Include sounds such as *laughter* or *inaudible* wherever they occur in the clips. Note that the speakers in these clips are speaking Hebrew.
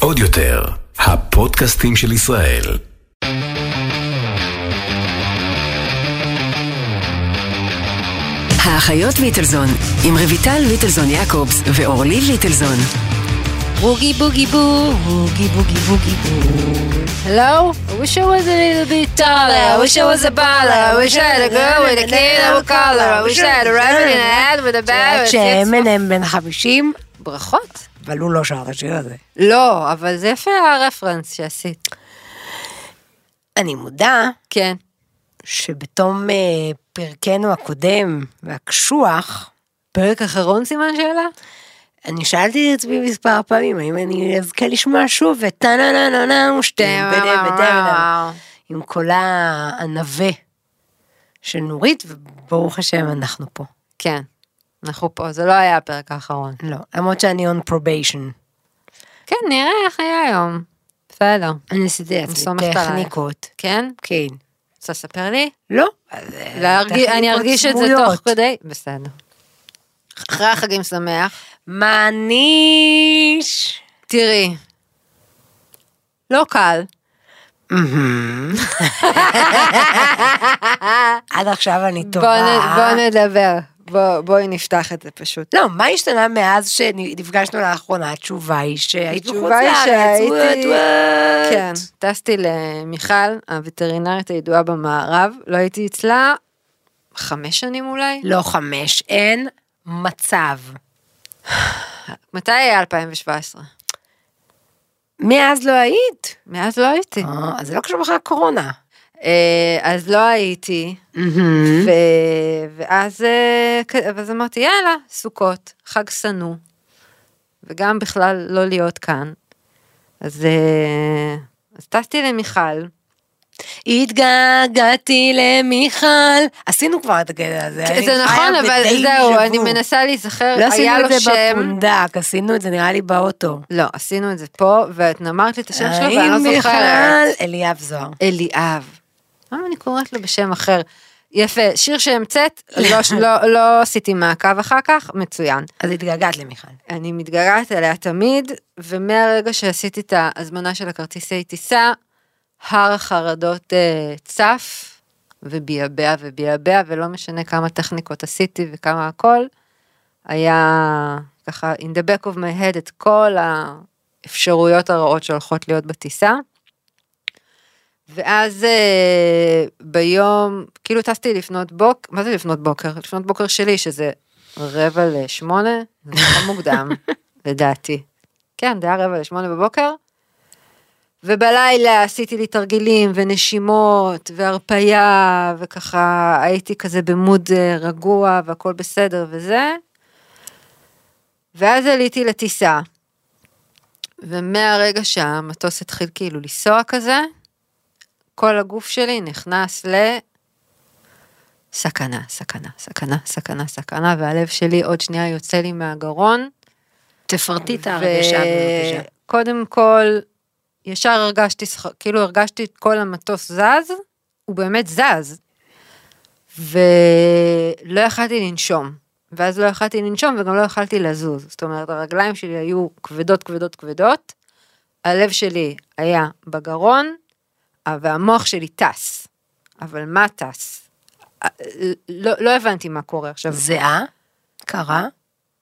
עוד יותר, הפודקאסטים של ישראל. האחיות ליטלזון, עם רויטל ליטלזון יעקובס ואורלי ליטלזון. בוגי בוגי בו, בוגי בוגי בוגי בו. Hello? I wish I was a little bit taller. I wish I was a baller. I wish I had a girl with a kid of a collar. I wish I had a rabbit in a hat with a bag. שאמנם בן 50, ברכות. אבל הוא לא שר את השיר הזה. לא, אבל זה יפה הרפרנס שעשית. אני מודה כן. שבתום אה, פרקנו הקודם והקשוח, פרק אחרון סימן שאלה? אני שאלתי את עצמי מספר פעמים האם אני אזכה לשמוע שוב את טה נה נה נה נה ושתיים בדם בדם עם קולה הענווה של נורית וברוך השם אנחנו פה. כן. אנחנו פה, זה לא היה הפרק האחרון. לא, למרות שאני on probation. כן, נראה איך היה היום. בסדר. אני עשיתי לעצמי סומכת עלייך. טכניקות. כן? כן. רוצה לספר לי? לא. אני ארגיש את זה. תוך כדי? בסדר. אחרי החגים שמח. מעניש. תראי. לא קל. *laughs* עד עכשיו אני טובה. בוא נדבר. בוא, בואי נפתח את זה פשוט. לא, מה השתנה מאז שנפגשנו לאחרונה? התשובה היא שהיית בחוץ לארץ. שהייתי- וואט, וואט. כן, טסתי למיכל, הווטרינרית הידועה במערב, לא הייתי אצלה חמש שנים אולי. לא חמש, אין מצב. מתי היה 2017? מאז לא היית. מאז לא הייתי. אה, אז זה לא קשור בכלל לקורונה. אה, אז לא הייתי, ו... ואז, אה, ואז אמרתי יאללה, סוכות, חג שנוא, וגם בכלל לא להיות כאן. אז, אה, אז טסתי למיכל, התגעגעתי למיכל. עשינו כבר את הקטע הזה. אני זה נכון, אבל זהו. אני מנסה להיזכר, לא עשינו את זה. בפונדק, עשינו את זה נראה לי באוטו. לא, עשינו את זה פה, ואת אמרת לי את השם שלו, ואני לא זוכרת. מיכל? אליאב זוהר. אליאב. למה אני קוראת לו בשם אחר? יפה, שיר שהמצאת, לא, לא, לא עשיתי מעקב אחר כך, מצוין. אז התגעגעת למיכל. אני מתגעגעת אליה תמיד, ומהרגע שעשיתי את ההזמנה של הכרטיסי טיסה, הר החרדות אה, צף, וביעבע וביעבע, ולא משנה כמה טכניקות עשיתי וכמה הכל, היה ככה in the back of my head את כל האפשרויות הרעות שהולכות להיות בטיסה. ואז אה, ביום, כאילו טסתי לפנות בוקר, מה זה לפנות בוקר? לפנות בוקר שלי, שזה רבע לשמונה, זה נורא *laughs* מוקדם, לדעתי. כן, זה היה רבע לשמונה בבוקר. ובלילה עשיתי לי תרגילים ונשימות והרפייה, וככה הייתי כזה במוד אה, רגוע והכל בסדר וזה. ואז עליתי לטיסה, ומהרגע שהמטוס התחיל כאילו לנסוע כזה, כל הגוף שלי נכנס ל... סכנה, סכנה, סכנה, סכנה, סכנה, והלב שלי עוד שנייה יוצא לי מהגרון. תפרטי את ההרגשה בבקשה. קודם כל, ישר הרגשתי, כאילו הרגשתי את כל המטוס זז, הוא באמת זז. ולא יכלתי לנשום. ואז לא יכלתי לנשום וגם לא יכלתי לזוז. זאת אומרת, הרגליים שלי היו כבדות, כבדות, כבדות. הלב שלי היה בגרון, והמוח שלי טס. אבל מה טס? אה, לא, לא הבנתי מה קורה עכשיו. זיעה? קרה?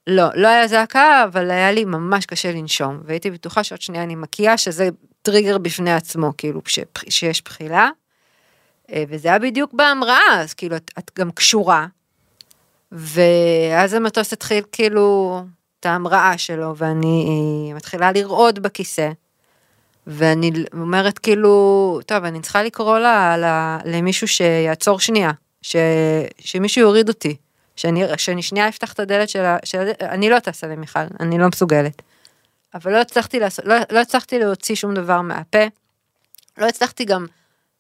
לא, לא היה זעקה, אבל היה לי ממש קשה לנשום, והייתי בטוחה שעוד שנייה אני מקיאה, שזה טריגר בפני עצמו, כאילו, ש, שיש בחילה. אה, וזה היה בדיוק בהמראה, אז כאילו, את, את גם קשורה. ואז המטוס התחיל כאילו את ההמראה שלו, ואני אה, מתחילה לרעוד בכיסא. ואני אומרת כאילו, טוב, אני צריכה לקרוא לה, לה, למישהו שיעצור שנייה, ש, שמישהו יוריד אותי, שאני, שאני שנייה אפתח את הדלת של ה... של אני לא טסה למיכל, אני לא מסוגלת. אבל לא הצלחתי, לעשות, לא, לא הצלחתי להוציא שום דבר מהפה, לא הצלחתי גם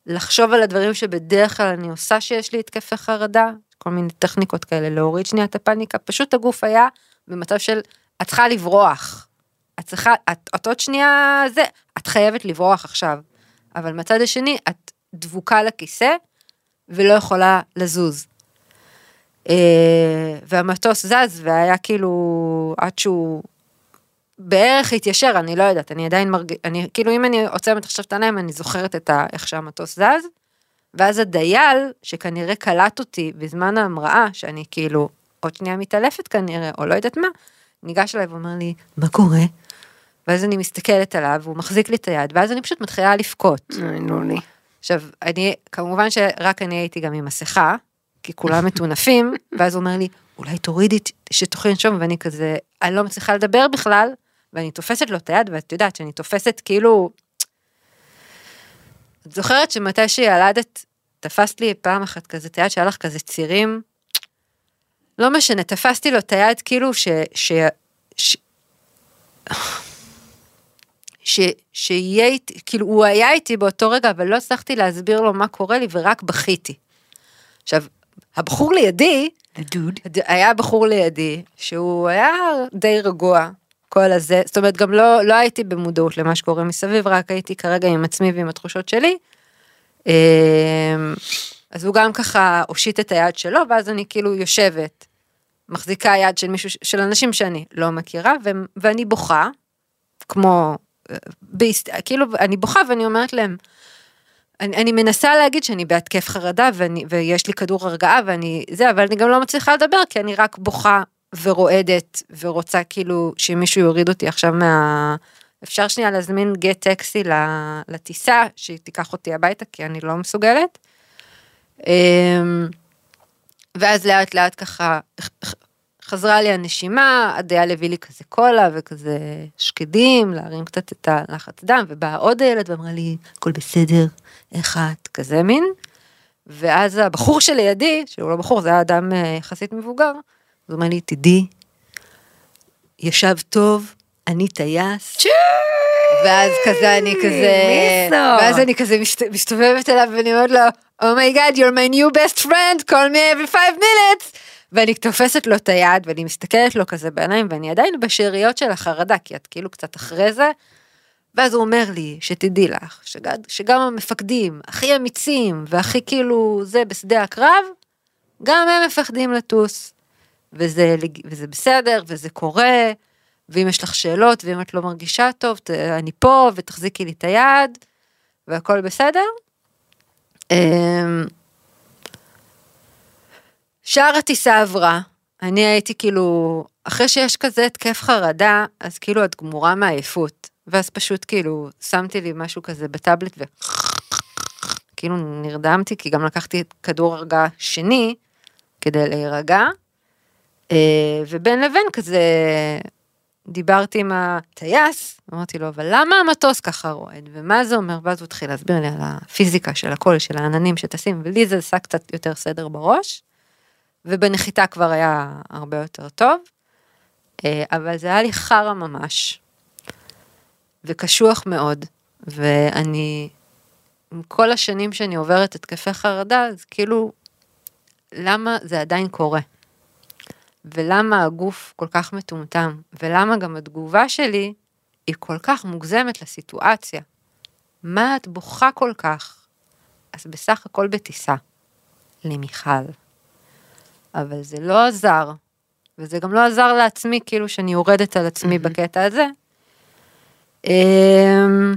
לחשוב על הדברים שבדרך כלל אני עושה שיש לי התקפי חרדה, כל מיני טכניקות כאלה, להוריד שנייה את הפאניקה, פשוט הגוף היה במצב של, את צריכה לברוח. את צריכה, את, את עוד שנייה זה, את חייבת לברוח עכשיו. אבל מצד השני, את דבוקה לכיסא ולא יכולה לזוז. אה, והמטוס זז והיה כאילו, עד שהוא בערך התיישר, אני לא יודעת, אני עדיין מרגיש, אני, כאילו אם אני עוצמת עכשיו את העיניים, אני זוכרת את ה, איך שהמטוס זז, ואז הדייל, שכנראה קלט אותי בזמן ההמראה, שאני כאילו עוד שנייה מתעלפת כנראה, או לא יודעת מה, ניגש אליי ואומר לי, מה קורה? ואז אני מסתכלת עליו, והוא מחזיק לי את היד, ואז אני פשוט מתחילה לבכות. אוי, נו לי. עכשיו, אני, כמובן שרק אני הייתי גם עם מסכה, כי כולם מטונפים, *laughs* ואז הוא אומר לי, אולי תורידי שתוכלי לנשום, ואני כזה, אני לא מצליחה לדבר בכלל, ואני תופסת לו את היד, ואת יודעת שאני תופסת כאילו... את זוכרת שמתי שילדת, תפסת לי פעם אחת כזה את היד שהיה לך כזה צירים? לא משנה, תפסתי לו את היד כאילו ש... ש... ש... ש... שיהיה איתי, כאילו הוא היה איתי באותו רגע, אבל לא הצלחתי להסביר לו מה קורה לי ורק בכיתי. עכשיו, הבחור לידי, הדוד. היה בחור לידי, שהוא היה די רגוע, כל הזה, זאת אומרת גם לא, לא הייתי במודעות למה שקורה מסביב, רק הייתי כרגע עם עצמי ועם התחושות שלי. אמ, אז הוא גם ככה הושיט את היד שלו, ואז אני כאילו יושבת, מחזיקה יד של מישהו, של אנשים שאני לא מכירה, ו, ואני בוכה, כמו, בהסת... כאילו, אני בוכה ואני אומרת להם, אני, אני מנסה להגיד שאני בהתקף חרדה ואני, ויש לי כדור הרגעה ואני זה, אבל אני גם לא מצליחה לדבר כי אני רק בוכה ורועדת ורוצה כאילו שמישהו יוריד אותי עכשיו מה... אפשר שנייה להזמין גט טקסי לטיסה שהיא תיקח אותי הביתה כי אני לא מסוגלת. אמ, ואז לאט לאט ככה חזרה לי הנשימה, הדייל הביא לי כזה קולה וכזה שקדים, להרים קצת את הלחץ דם, ובאה עוד ילד ואמרה לי, הכל בסדר, איך את? כזה מין. ואז הבחור שלידי, שהוא לא בחור, זה היה אדם אה, יחסית מבוגר, הוא אומר לי, תדעי, ישב טוב, אני טייס. ואז כזה אני כזה. ואז אני כזה משת, מסתובבת אליו ואני אומרת לו, oh my God, oh you're my new best friend, call me every five minutes. ואני תופסת לו את היד ואני מסתכלת לו כזה בעיניים ואני עדיין בשאריות של החרדה כי את כאילו קצת אחרי זה. ואז הוא אומר לי שתדעי לך שגם, שגם המפקדים הכי אמיצים והכי כאילו זה בשדה הקרב גם הם מפחדים לטוס. וזה, וזה בסדר וזה קורה ואם יש לך שאלות ואם את לא מרגישה טוב ת- אני פה ותחזיקי לי את היד והכל בסדר. שער הטיסה עברה, אני הייתי כאילו, אחרי שיש כזה התקף חרדה, אז כאילו את גמורה מעייפות. ואז פשוט כאילו, שמתי לי משהו כזה בטאבלט ו... כאילו נרדמתי, כי גם לקחתי את כדור הרגעה שני כדי להירגע. אה, ובין לבין כזה, דיברתי עם הטייס, אמרתי לו, אבל למה המטוס ככה רועד, ומה זה אומר? ואז הוא התחיל להסביר לי על הפיזיקה של הכל, של העננים שטסים, ולי זה עשה קצת יותר סדר בראש. ובנחיתה כבר היה הרבה יותר טוב, אה, אבל זה היה לי חרא ממש, וקשוח מאוד, ואני, עם כל השנים שאני עוברת התקפי חרדה, אז כאילו, למה זה עדיין קורה? ולמה הגוף כל כך מטומטם? ולמה גם התגובה שלי היא כל כך מוגזמת לסיטואציה? מה את בוכה כל כך? אז בסך הכל בטיסה. למיכל. אבל זה לא עזר, וזה גם לא עזר לעצמי, כאילו שאני יורדת על עצמי בקטע הזה. אמ,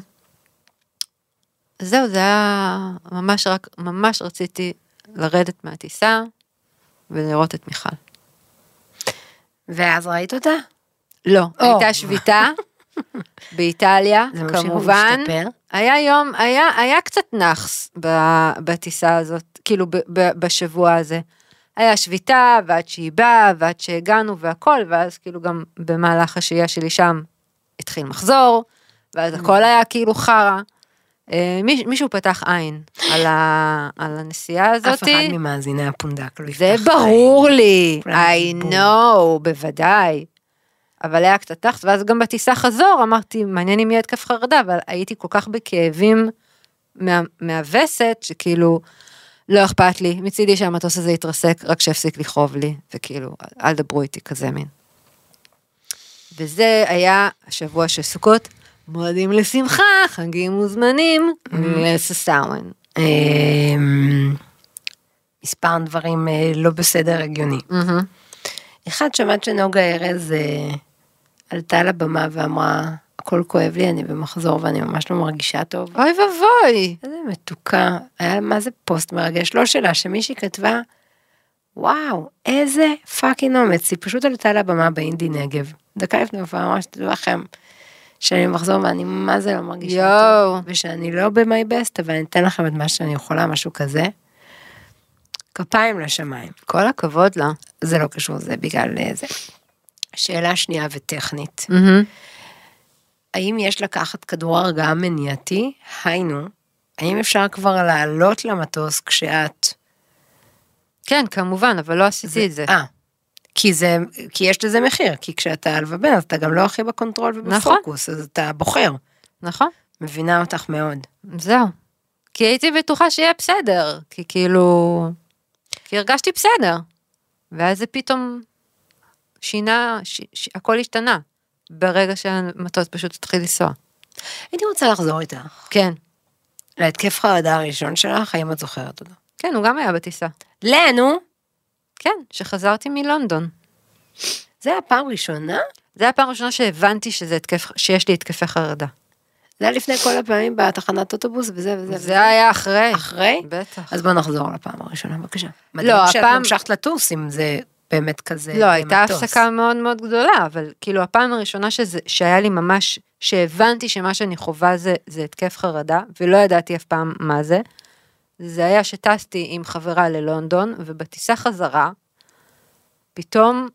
זהו, זה היה ממש רק, ממש רציתי לרדת מהטיסה ולראות את מיכל. ואז ראית אותה? לא, או. הייתה שביתה *laughs* באיטליה, כמובן. היה יום, היה, היה קצת נאחס בטיסה הזאת, כאילו ב, ב, בשבוע הזה. היה שביתה, ועד שהיא באה, ועד שהגענו והכל, ואז כאילו גם במהלך השהייה שלי שם התחיל מחזור, ואז הכל היה כאילו חרא. אה, מיש, מישהו פתח עין על, ה, על הנסיעה הזאת. אף אחד ממאזיני הפונדק לא יפתח זה עין. ברור לי, I know, בוודאי. אבל היה קצת לחץ, ואז גם בטיסה חזור אמרתי, מעניין אם יהיה התקף חרדה, אבל הייתי כל כך בכאבים מה, מהווסת, שכאילו, לא אכפת לי, מצידי שהמטוס הזה יתרסק, רק שיפסיק לכאוב לי, וכאילו, אל דברו איתי כזה מין. וזה היה השבוע של סוכות, מועדים לשמחה, חגים מוזמנים, לססאוון. אמ, מספר דברים אה, לא בסדר הגיוני. אחד, שמעת שנוגה ארז אה, עלתה לבמה ואמרה, הכל כואב לי, אני במחזור ואני ממש לא מרגישה טוב. אוי ואבוי. איזה מתוקה, היה מה זה פוסט מרגש, לא שלה, שמישהי כתבה, וואו, איזה fucking אומץ, היא פשוט עלתה לבמה באינדי נגב, דקה לפני הופעה, ממש תדעו לכם, שאני במחזור ואני מה זה לא מרגישה יואו. טוב, ושאני לא ב-my best, אבל אני אתן לכם את מה שאני יכולה, משהו כזה. כפיים לשמיים, כל הכבוד לה. זה לא קשור, זה בגלל אה, זה. שאלה שנייה וטכנית, מהמם. האם יש לקחת כדור הרגעה מניעתי? היינו, האם אפשר כבר לעלות למטוס כשאת... כן, כמובן, אבל לא עשיתי את זה. אה, כי זה, כי יש לזה מחיר, כי כשאתה על ובן אז אתה גם לא הכי ב control ובפוקוס, אז אתה בוחר. נכון, מבינה אותך מאוד. זהו. כי הייתי בטוחה שיהיה בסדר, כי כאילו... כי הרגשתי בסדר. ואז זה פתאום שינה, ש... ש... הכל השתנה. ברגע שהמטוס פשוט התחיל לנסוע. הייתי רוצה לחזור איתך. כן. להתקף חרדה הראשון שלך, האם את זוכרת אותו? כן, הוא גם היה בטיסה. לנו, כן, שחזרתי מלונדון. זה היה פעם ראשונה? זה היה הפעם הראשונה שהבנתי שזה התקף, שיש לי התקפי חרדה. זה היה לפני כל הפעמים בתחנת אוטובוס וזה וזה. וזה. זה היה אחרי. אחרי? בטח. אז בוא נחזור לפעם הראשונה, בבקשה. מדהים לא, שאת הפעם- המשכת לטוס אם זה באמת כזה לא, הייתה במטוס. הפסקה מאוד מאוד גדולה, אבל כאילו הפעם הראשונה שזה, שהיה לי ממש, שהבנתי שמה שאני חווה זה, זה התקף חרדה, ולא ידעתי אף פעם מה זה, זה היה שטסתי עם חברה ללונדון, ובטיסה חזרה, פתאום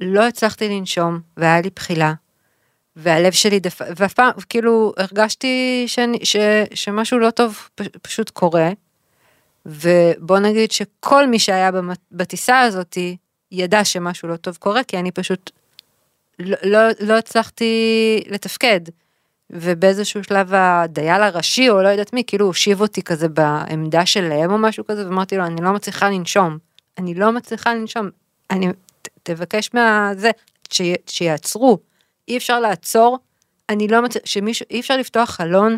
לא הצלחתי לנשום, והיה לי בחילה, והלב שלי דפ... ואף פעם, כאילו, הרגשתי שאני, ש... שמשהו לא טוב. פשוט קורה, ובוא נגיד שכל מי שהיה בטיסה הזאתי, ידע שמשהו לא טוב קורה, כי אני פשוט לא, לא, לא הצלחתי לתפקד. ובאיזשהו שלב הדייל הראשי, או לא יודעת מי, כאילו הושיב אותי כזה בעמדה שלהם או משהו כזה, ואמרתי לו, אני לא מצליחה לנשום. אני לא מצליחה לנשום. אני, ת, תבקש מהזה, שיעצרו. אי אפשר לעצור, אני לא מצליחה, שמישהו, אי אפשר לפתוח חלון,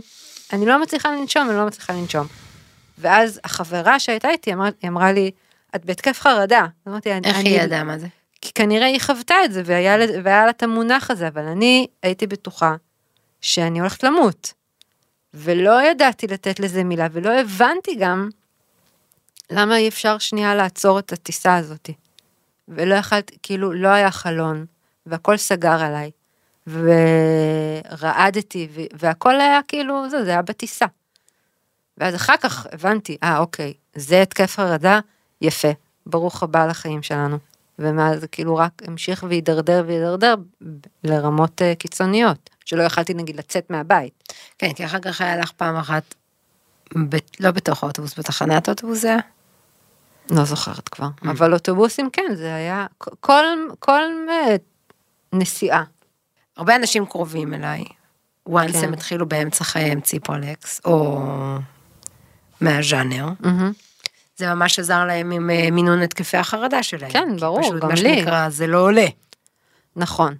אני לא מצליחה לנשום, אני לא מצליחה לנשום. ואז החברה שהייתה איתי אמרה, אמרה לי, את בהתקף חרדה. אמרתי, אני, איך אני, היא ידעה מה זה? כי כנראה היא חוותה את זה והיה, והיה לה את המונח הזה, אבל אני הייתי בטוחה שאני הולכת למות. ולא ידעתי לתת לזה מילה, ולא הבנתי גם למה אי אפשר שנייה לעצור את הטיסה הזאת. ולא יכלתי, כאילו, לא היה חלון, והכל סגר עליי, ורעדתי, והכל היה כאילו, זה, זה היה בטיסה. ואז אחר כך הבנתי, אה, אוקיי, זה התקף חרדה, יפה, ברוך הבא לחיים שלנו. ומאז זה כאילו רק המשיך והידרדר והידרדר לרמות אה, קיצוניות, שלא יכלתי נגיד לצאת מהבית. כן, כי אחר כך היה לך פעם אחת, ב... לא בתוך האוטובוס, בתחנת האוטובוס זה היה? לא זוכרת כבר, אבל אוטובוסים כן, זה היה כל, כל אה, נסיעה. הרבה אנשים קרובים אליי, once כן. הם התחילו באמצע חייהם ציפרלקס, או מהז'אנר. זה ממש עזר להם עם אה, מינון התקפי החרדה שלהם. כן, ברור, פשוט גם מה לי. שנקרא, זה לא עולה. נכון.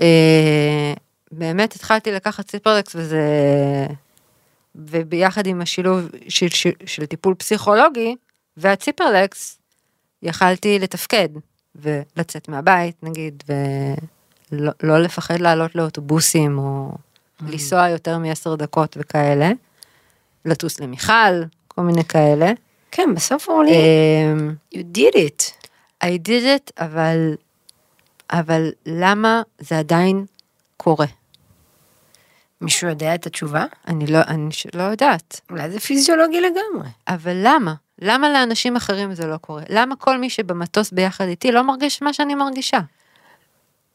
אה, באמת התחלתי לקחת ציפרלקס וזה... וביחד עם השילוב של, של, של טיפול פסיכולוגי והציפרלקס, יכלתי לתפקד ולצאת מהבית נגיד, ולא לא לפחד לעלות לאוטובוסים או לנסוע יותר מעשר דקות וכאלה, לטוס למיכל, כל מיני כאלה. כן, בסוף אורלי, אה, you did it. I did it, אבל, אבל למה זה עדיין קורה? מישהו יודע את התשובה? אני לא, אני לא יודעת. אולי זה פיזיולוגי לגמרי. אבל למה? למה לאנשים אחרים זה לא קורה? למה כל מי שבמטוס ביחד איתי לא מרגיש מה שאני מרגישה?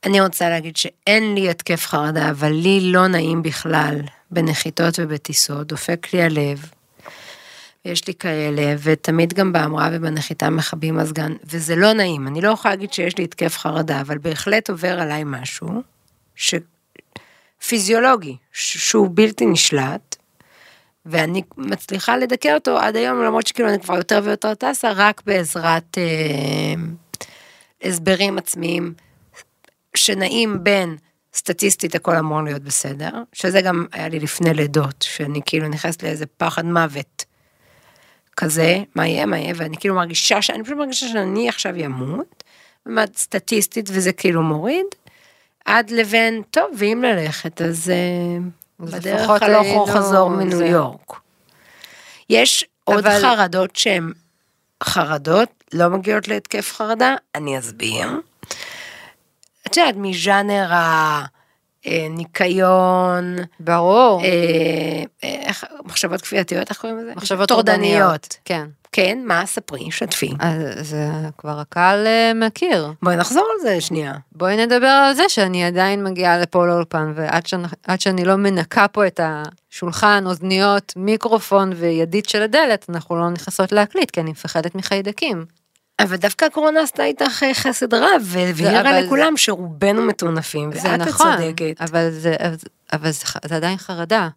אני רוצה להגיד שאין לי התקף חרדה, אבל לי לא נעים בכלל בנחיתות ובטיסות, דופק לי הלב. יש לי כאלה, ותמיד גם בהמראה ובנחיתה מכבים מזגן, וזה לא נעים. אני לא יכולה להגיד שיש לי התקף חרדה, אבל בהחלט עובר עליי משהו, ש... פיזיולוגי, ש- שהוא בלתי נשלט, ואני מצליחה לדכא אותו עד היום, למרות שכאילו אני כבר יותר ויותר טסה, רק בעזרת אה, הסברים עצמיים שנעים בין סטטיסטית הכל אמור להיות בסדר, שזה גם היה לי לפני לידות, שאני כאילו נכנסת לאיזה פחד מוות כזה, מה יהיה, מה יהיה, ואני כאילו מרגישה, שאני פשוט מרגישה שאני עכשיו ימות, באמת סטטיסטית וזה כאילו מוריד, עד לבין, טוב, ואם ללכת, אז אה, בדרך הלוך היינו- חזור מניו זה- יורק. יש עוד אבל- חרדות שהן חרדות, לא מגיעות להתקף חרדה, אני אסביר. את יודעת, מז'אנר הניקיון, ברור. אה, איך- מחשבות כפייתיות, איך קוראים לזה? מחשבות טורדניות. כן. כן, מה? ספרי, שתפי. אז זה כבר הקהל אה, מכיר. בואי נחזור על זה שנייה. בואי נדבר על זה שאני עדיין מגיעה לפה לאולפן, ועד שאני, שאני לא מנקה פה את השולחן, אוזניות, מיקרופון וידית של הדלת, אנחנו לא נכנסות להקליט, כי אני מפחדת מחיידקים. אבל דווקא הקורונה עשתה איתך אה, חסד רב, והבהירה אבל- לכולם שרובנו מטונפים, ואת נכון, הצודקת. אבל, זה, אבל, זה, זה עדיין חרדה.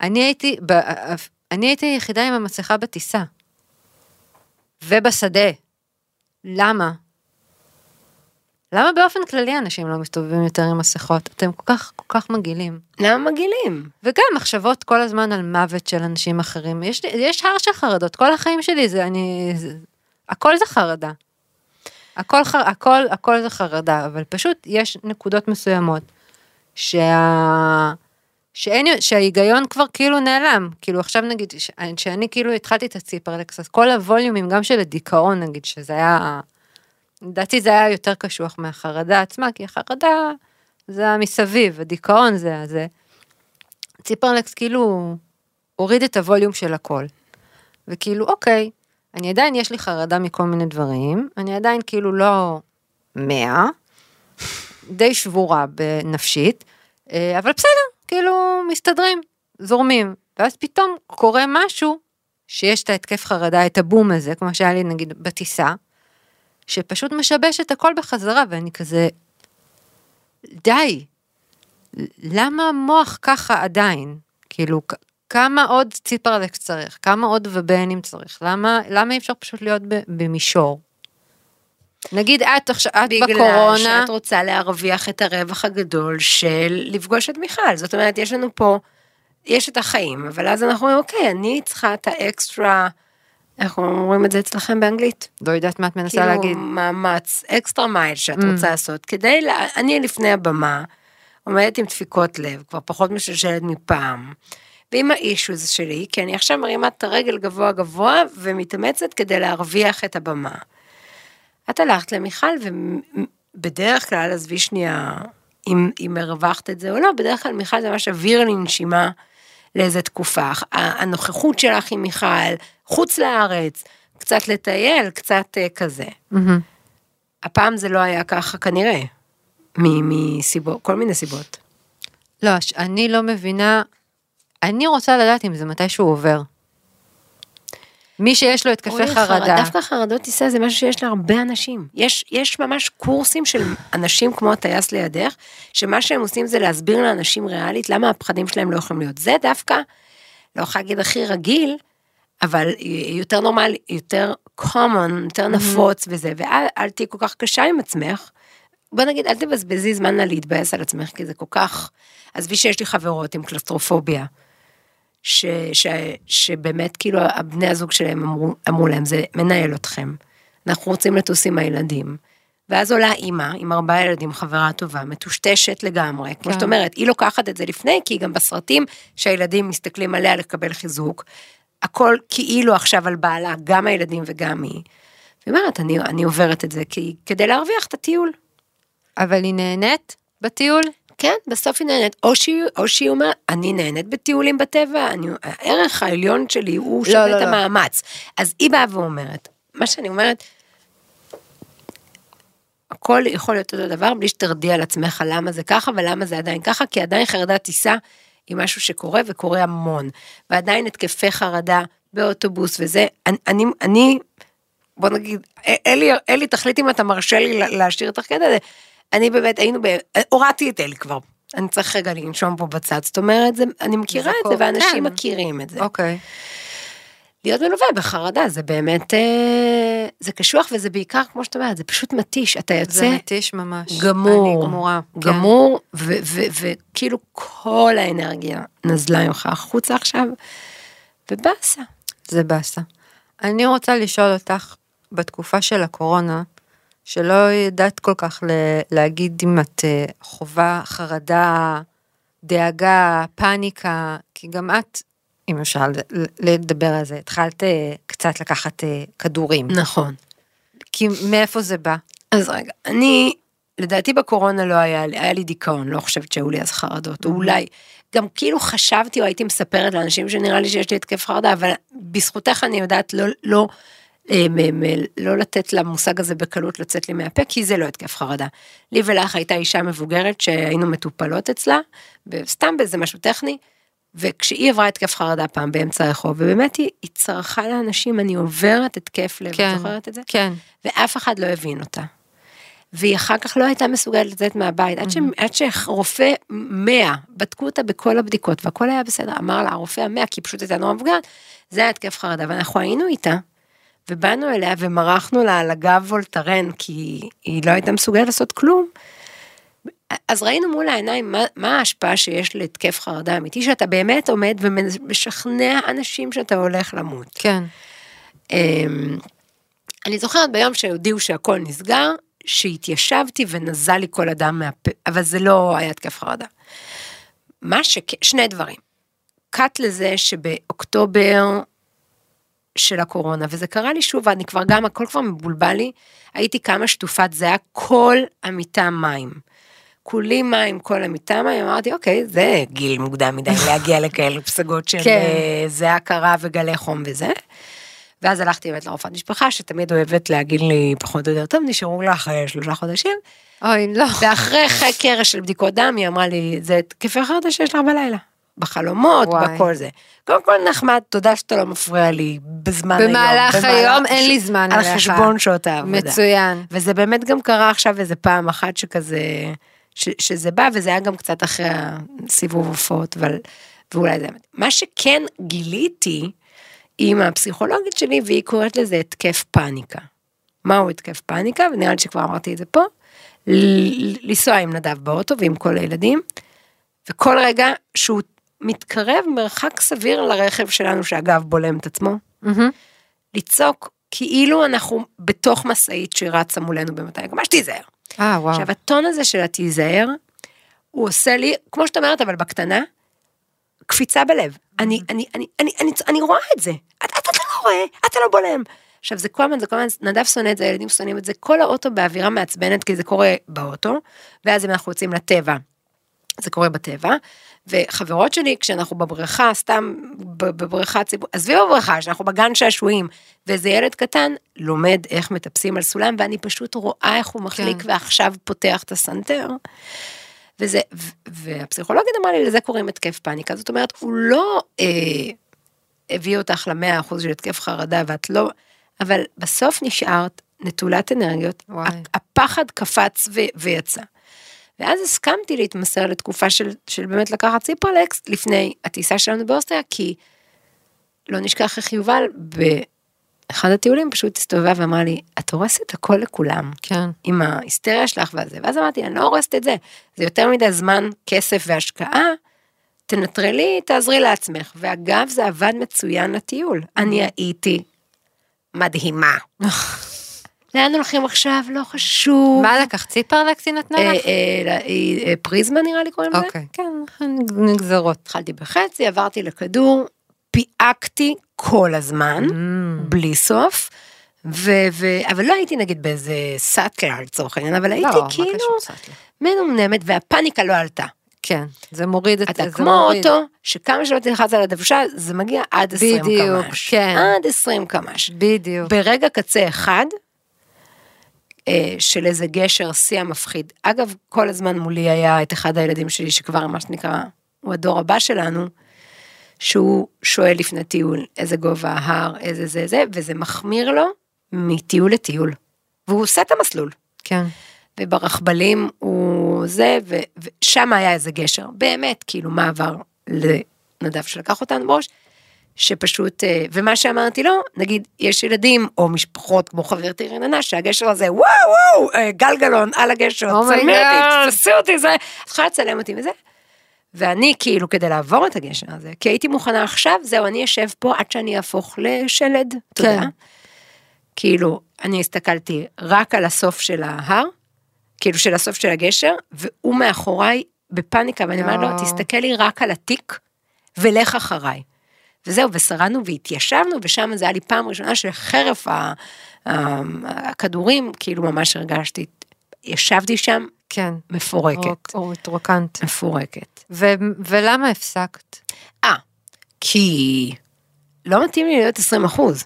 אני הייתי, ב, אני הייתי היחידה עם המסכה בטיסה. ובשדה. למה? למה באופן כללי אנשים לא מסתובבים יותר עם מסכות? אתם כל כך, כל כך מגעילים. למה מגעילים? וגם מחשבות כל הזמן על מוות של אנשים אחרים. יש, יש הר של חרדות, כל החיים שלי זה אני... זה, הכל זה חרדה. הכל, ח- הכל, הכל זה חרדה, אבל פשוט יש נקודות מסוימות שה... שאין, שההיגיון כבר כאילו נעלם, כאילו עכשיו נגיד, ש- שאני כאילו התחלתי את הציפרלקס, אז כל הווליומים, גם של הדיכאון נגיד, שזה היה, לדעתי זה היה יותר קשוח מהחרדה עצמה, כי החרדה זה המסביב, הדיכאון זה הזה. ציפרלקס כאילו הוריד את הווליום של הכל. וכאילו, אוקיי, אני עדיין יש לי חרדה מכל מיני דברים, אני עדיין כאילו לא מאה, די שבורה בנפשית, אה, אבל בסדר, כאילו מסתדרים, זורמים. ואז פתאום קורה משהו שיש את ההתקף חרדה, את הבום הזה, כמו שהיה לי נגיד בטיסה, שפשוט משבש את הכל בחזרה, ואני כזה, די, למה המוח ככה עדיין? כאילו, כמה עוד ציפרלקס צריך? כמה עוד ובנים צריך? למה, למה אי אפשר פשוט להיות ב- במישור? נגיד את עכשיו, את בגלל בקורונה, שאת רוצה להרוויח את הרווח הגדול של לפגוש את מיכל. זאת אומרת, יש לנו פה, יש את החיים, אבל אז אנחנו אומרים, אוקיי, אני צריכה את האקסטרה, איך אומרים את זה אצלכם באנגלית? לא יודעת מה את מנסה כאילו להגיד. מאמץ, אקסטרה מייל שאת Mm. רוצה לעשות, כדי, לה- אני לפני הבמה, עומדת עם דפיקות לב, כבר פחות משלשלת מפעם, ועם האישוז שלי, כי אני עכשיו מרימה את הרגל גבוה גבוה, ומתאמצת כדי להרוויח את הבמה. את הלכת למיכל, ובדרך כלל, עזבי שנייה, אם, אם הרווחת את זה או לא, בדרך כלל מיכל זה ממש אוויר לנשימה לאיזה תקופה. הנוכחות שלך עם מיכל, חוץ לארץ, קצת לטייל, קצת אה, כזה. מהמם. הפעם זה לא היה ככה כנראה, מסיבות, כל מיני סיבות. לא, אני לא מבינה, אני רוצה לדעת אם זה מתישהו עובר. מי שיש לו התקפי חרדה, דווקא חרדות טיסה זה משהו שיש להרבה אנשים. יש, יש ממש קורסים של אנשים כמו הטייס לידך, שמה שהם עושים זה להסביר לאנשים ריאלית למה הפחדים שלהם לא יכולים להיות. זה דווקא, לא יכולה להגיד הכי רגיל, אבל יותר נורמלי, יותר common, יותר נפוץ וזה, ואל אל תהיי כל כך קשה עם עצמך. בוא נגיד, אל תבזבזי זמן על להתבאס על עצמך, כי זה כל כך... עזבי שיש לי חברות עם קלסטרופוביה. ש, ש, שבאמת כאילו הבני הזוג שלהם אמרו, אמרו להם זה מנהל אתכם, אנחנו רוצים לטוס עם הילדים. ואז עולה אימא עם ארבעה ילדים, חברה טובה, מטושטשת לגמרי, כמו כן. שאת אומרת, היא לוקחת את זה לפני, כי גם בסרטים שהילדים מסתכלים עליה לקבל חיזוק, הכל כאילו עכשיו על בעלה, גם הילדים וגם היא. והיא אומרת, אני, אני עוברת את זה כי, כדי להרוויח את הטיול. אבל היא נהנית בטיול? כן, בסוף היא נהנית, או שהיא, או שהיא אומרת, אני נהנית בטיולים בטבע, אני, הערך העליון שלי הוא לא, שווה לא, את לא. המאמץ. אז היא באה ואומרת, מה שאני אומרת, הכל יכול להיות אותו דבר בלי שתרדי על עצמך למה זה ככה ולמה זה עדיין ככה, כי עדיין חרדת טיסה היא משהו שקורה וקורה המון, ועדיין התקפי חרדה באוטובוס וזה, אני, אני, אני בוא נגיד, אלי, אלי תחליט אם אתה מרשה לי לה- להשאיר את הקטע הזה, אני באמת היינו, ב... הורדתי את אלי כבר, אני צריך רגע לנשום פה בצד, זאת אומרת, זה, אני מכירה זה את זה ואנשים כן. מכירים את זה. אוקיי. להיות מלווה בחרדה זה באמת, אה, זה קשוח וזה בעיקר, כמו שאת אומרת, זה פשוט מתיש, אתה זה יוצא מתיש ממש. גמור, אני גמורה. כן. גמור, ו- ו- וכאילו כל האנרגיה נזלה ממך החוצה עכשיו, ובאסה. זה באסה. אני רוצה לשאול אותך, בתקופה של הקורונה, שלא ידעת כל כך להגיד אם את אה, חווה חרדה, דאגה, פאניקה, כי גם את, אם אפשר לדבר על זה, התחלת אה, קצת לקחת אה, כדורים. נכון. כי מאיפה זה בא? אז רגע, אני, לדעתי בקורונה לא היה לי, היה לי דיכאון, לא חושבת שהיו לי אז חרדות, או אולי, גם כאילו חשבתי או הייתי מספרת לאנשים שנראה לי שיש לי התקף חרדה, אבל בזכותך אני יודעת לא, לא, לא לתת למושג הזה בקלות לצאת לי מהפה, כי זה לא התקף חרדה. לי ולך הייתה אישה מבוגרת שהיינו מטופלות אצלה, סתם באיזה משהו טכני, וכשהיא עברה התקף חרדה פעם באמצע הרחוב, ובאמת היא, היא צרחה לאנשים, אני עוברת התקף לב, כן, את זוכרת את זה? כן. ואף אחד לא הבין אותה. והיא אחר כך לא הייתה מסוגלת לצאת מהבית, עד, ש... עד שרופא 100, בדקו אותה בכל הבדיקות והכל היה בסדר, אמר לה הרופא ה-100, כי היא פשוט הייתה נורא מבוגרת, זה היה התקף חרדה, ואנחנו היינו איתה, ובאנו אליה ומרחנו לה על הגב וולטרן, כי היא לא הייתה מסוגלת לעשות כלום. אז ראינו מול העיניים מה, מה ההשפעה שיש להתקף חרדה אמיתי, שאתה באמת עומד ומשכנע אנשים שאתה הולך למות. כן. אמ, אני זוכרת ביום שהודיעו שהכל נסגר, שהתיישבתי ונזל לי כל אדם מהפה, אבל זה לא היה התקף חרדה. מה שכ... שני דברים. קאט לזה שבאוקטובר של הקורונה, וזה קרה לי שוב, אני כבר גם, הכל כבר מבולבל לי, הייתי כמה שטופת, זה היה כל המיטה מים. כולי מים, כל המיטה מים, אמרתי, אוקיי, זה גיל מוקדם מדי *laughs* להגיע לכאלה פסגות של כן. אה, זיעה קרה וגלי חום וזה. ואז הלכתי באמת לרופאת משפחה, שתמיד אוהבת להגיד לי פחות או יותר, טוב, נשארו לך אה, שלושה חודשים. אוי, לא. ואחרי חקר של בדיקות דם, היא אמרה לי, זה התקפי חרדה שיש לך בלילה. בחלומות, וואי. בכל זה. קודם כל נחמד, תודה שאתה לא מפריע לי בזמן היום. במהלך היום אין הש- לי זמן על אליך. חשבון שעות העבודה. מצוין. וזה באמת גם קרה עכשיו איזה פעם אחת שכזה, ש, שזה בא, וזה היה גם קצת אחרי הסיבוב הופעות, אבל, ואולי זה. מה שכן גיליתי עם הפסיכולוגית שלי, והיא קוראת לזה התקף פאניקה. מהו התקף פאניקה? ונראה לי שכבר אמרתי את זה פה. לנסוע עם נדב באוטו ועם כל הילדים, וכל רגע שהוא מתקרב מרחק סביר לרכב שלנו, שאגב בולם את עצמו, מהמם. לצעוק כאילו אנחנו בתוך משאית שרצה מולנו במתי הגמש, תיזהר. אה, וואו. עכשיו הטון הזה של התיזהר, הוא עושה לי, כמו שאת אומרת, אבל בקטנה, קפיצה בלב. אני, אני, אני, אני, אני, אני רואה את זה. אתה, אתה לא רואה, אתה לא בולם. עכשיו זה כל הזמן, זה כל הזמן, נדב שונא את זה, הילדים שונאים את זה, כל האוטו באווירה מעצבנת, כי זה קורה באוטו, ואז אם אנחנו יוצאים לטבע, זה קורה בטבע, וחברות שלי, כשאנחנו בבריכה, סתם בבריכה ציבור, עזבי בבריכה, שאנחנו בגן שעשועים, ואיזה ילד קטן לומד איך מטפסים על סולם, ואני פשוט רואה איך הוא מחליק כן. ועכשיו פותח את הסנטר. וזה, והפסיכולוגית אמרה לי, לזה קוראים התקף פאניקה, זאת אומרת, הוא לא אה, הביא אותך למאה אחוז של התקף חרדה, ואת לא, אבל בסוף נשארת נטולת אנרגיות, וואי. הפחד קפץ ויצא. ואז הסכמתי להתמסר לתקופה של, של באמת לקחת ציפרלקס לפני הטיסה שלנו באוסטריה, כי לא נשכח איך יובל באחד הטיולים פשוט הסתובבה ואמרה לי, את הורסת הכל לכולם. כן. עם ההיסטריה שלך והזה, ואז אמרתי, אני לא הורסת את זה, זה יותר מדי זמן, כסף והשקעה, תנטרלי, תעזרי לעצמך. ואגב, זה עבד מצוין לטיול. אני הייתי מדהימה. *laughs* לאן הולכים עכשיו? לא חשוב. מה לקחת? ציפרלקס היא נתנה אה, לך? אה, אה, פריזמה נראה לי קוראים לזה? אוקיי, כן, נגזרות. התחלתי בחצי, עברתי לכדור, פיהקתי כל הזמן, בלי סוף. ו- ו- אבל לא הייתי נגיד באיזה סאטלר לצורך העניין, אבל הייתי לא, כאילו? מנומנמת והפאניקה לא עלתה. כן, זה מוריד את אתה זה. כמו מוריד. אוטו, שכמה שלא תלחץ על הדוושה, זה מגיע עד 20 קמ"ש. בדיוק, כן. עד 20 קמ"ש. בדיוק. ברגע קצה אחד, של איזה גשר שיא המפחיד. אגב, כל הזמן מולי היה את אחד הילדים שלי, שכבר מה שנקרא, הוא הדור הבא שלנו, שהוא שואל לפני טיול איזה גובה ההר, איזה זה זה, וזה מחמיר לו מטיול לטיול. והוא עושה את המסלול. כן. וברכבלים הוא זה, ושם היה איזה גשר, באמת, כאילו מעבר לנדב שלקח אותנו בראש, שפשוט, אה, ומה שאמרתי לו, נגיד, יש ילדים או משפחות כמו חברתי רננה, שהגשר הזה, וואו וואו, אה, גלגלון על הגשר, Oh צלמי אותי. תפסי אותי, זה, את יכולה לצלם אותי וזה. ואני כאילו כדי לעבור את הגשר הזה, כי הייתי מוכנה עכשיו, זהו, אני אשב פה עד שאני אהפוך לשלד, תודה. כן. כאילו, אני הסתכלתי רק על הסוף של ההר, כאילו של הסוף של הגשר, והוא מאחוריי בפאניקה, ואני אומרת לו, יואו. תסתכל לי רק על התיק, ולך אחריי. וזהו, ושרדנו והתיישבנו, ושם זה היה לי פעם ראשונה שחרף הכדורים, כאילו ממש הרגשתי, ישבתי שם כן. מפורקת. או התרוקנת. מפורקת. ו- ולמה הפסקת? אה, כי לא מתאים לי להיות 20 אחוז.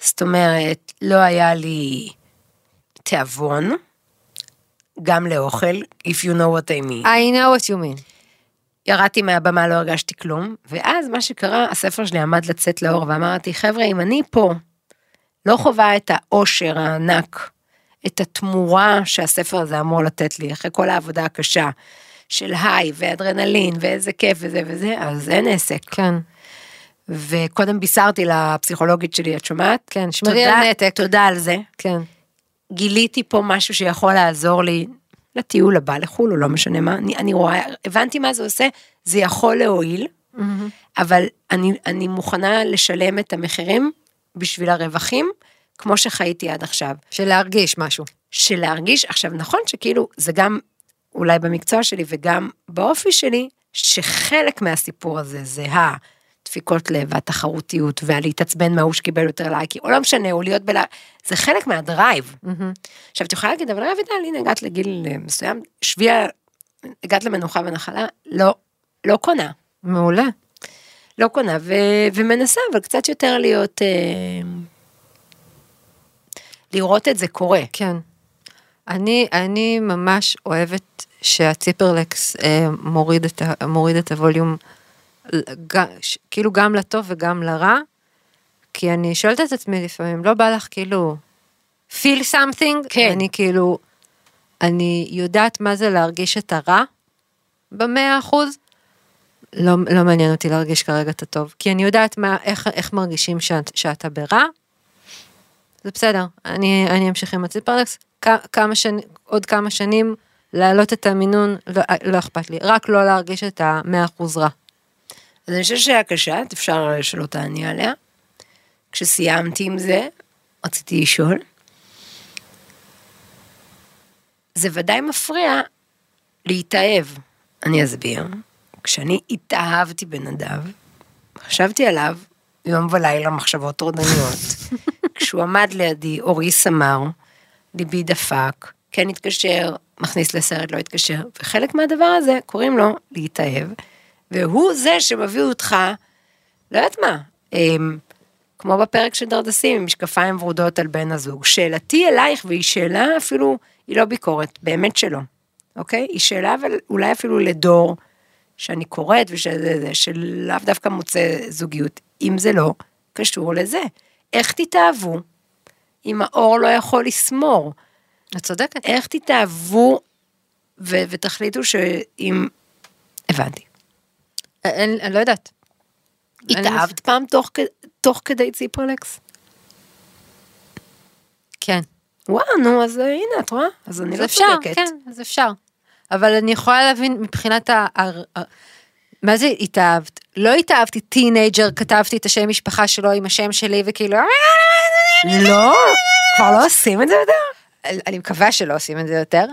זאת אומרת, לא היה לי תיאבון, גם לאוכל, if you know what I mean. I know what you mean. ירדתי מהבמה, לא הרגשתי כלום, ואז מה שקרה, הספר שלי עמד לצאת לאור, ואמרתי, חבר'ה, אם אני פה לא חווה את האושר הענק, את התמורה שהספר הזה אמור לתת לי, אחרי כל העבודה הקשה, של היי ואדרנלין ואיזה כיף וזה וזה, אז אין עסק. כן. וקודם בישרתי לפסיכולוגית שלי, את שומעת? כן, שמרי על נתק. תודה על זה. כן. גיליתי פה משהו שיכול לעזור לי לטיול הבא לחו"ל, או לא משנה מה, אני, אני רואה, הבנתי מה זה עושה, זה יכול להועיל, אבל אני, אני מוכנה לשלם את המחירים בשביל הרווחים, כמו שחייתי עד עכשיו. של להרגיש משהו. של להרגיש, עכשיו נכון שכאילו זה גם אולי במקצוע שלי וגם באופי שלי, שחלק מהסיפור הזה זה הדפיקות לב והתחרותיות והלהתעצבן מההוא שקיבל יותר לייקים, או לא משנה, או להיות בלה... זה חלק מהדרייב. עכשיו את יכולה להגיד, אבל רויטל, הנה הגעת לגיל אה, מסוים, שביע, הגעת למנוחה ונחלה, לא, לא קונה. מעולה. לא קונה, ו, ומנסה, אבל קצת יותר להיות, אה, לראות את זה קורה. כן. אני, אני ממש אוהבת שהציפרלקס אה, מוריד, את, ה- מוריד את הווליום, כאילו גם לטוב וגם לרע, כי אני שואלת את עצמי לפעמים, לא בא לך כאילו feel something? כן. אני כאילו, אני יודעת מה זה להרגיש את הרע במאה אחוז. לא, לא מעניין אותי להרגיש כרגע את הטוב, כי אני יודעת מה, איך, איך מרגישים שאת, שאתה ברע, זה בסדר, אני, אני אמשיך עם הציפרלקס, כמה שנים, עוד כמה שנים, להעלות את המינון, לא, לא אכפת לי, רק לא להרגיש את המאה אחוז רע. אז אני חושבת שהיה קשה, אפשר שלא תעני עליה. כשסיימתי עם זה, רציתי לשאול. זה ודאי מפריע להתאהב. אני אסביר. כשאני התאהבתי בנדב, חשבתי עליו יום ולילה מחשבות טורדניות. *laughs* כשהוא עמד לידי, אורי סמר, ליבי דפק, כן התקשר, מכניס לסרט, לא התקשר, וחלק מהדבר הזה קוראים לו להתאהב, והוא זה שמביא אותך, לא יודעת מה, אמ, כמו בפרק של דרדסים, עם משקפיים ורודות על בן הזוג. שאלתי אלייך, והיא שאלה אפילו, היא לא ביקורת, באמת שלא, אוקיי? היא שאלה אבל אולי אפילו לדור שאני קוראת ושזה, זה, שלאו דווקא מוצא זוגיות, אם זה לא קשור לזה. איך תתאהבו אם האור לא יכול לסמור? את צודקת. איך תתאהבו ו- ותחליטו שאם... הבנתי. אין, אני לא יודעת. התאהבת פעם תוך, תוך כדי ציפרלקס? כן. וואו, נו, אז אה, הנה, את רואה? אז אני אז לא אפשר, צודקת. כן, אז אפשר. אבל אני יכולה להבין מבחינת ה... ה- ה- מה זה התאהבת? לא התאהבתי teenager, כתבתי את השם משפחה שלו עם השם שלי וכאילו... לא, כבר לא עושים את זה יותר? אני מקווה שלא עושים את זה יותר.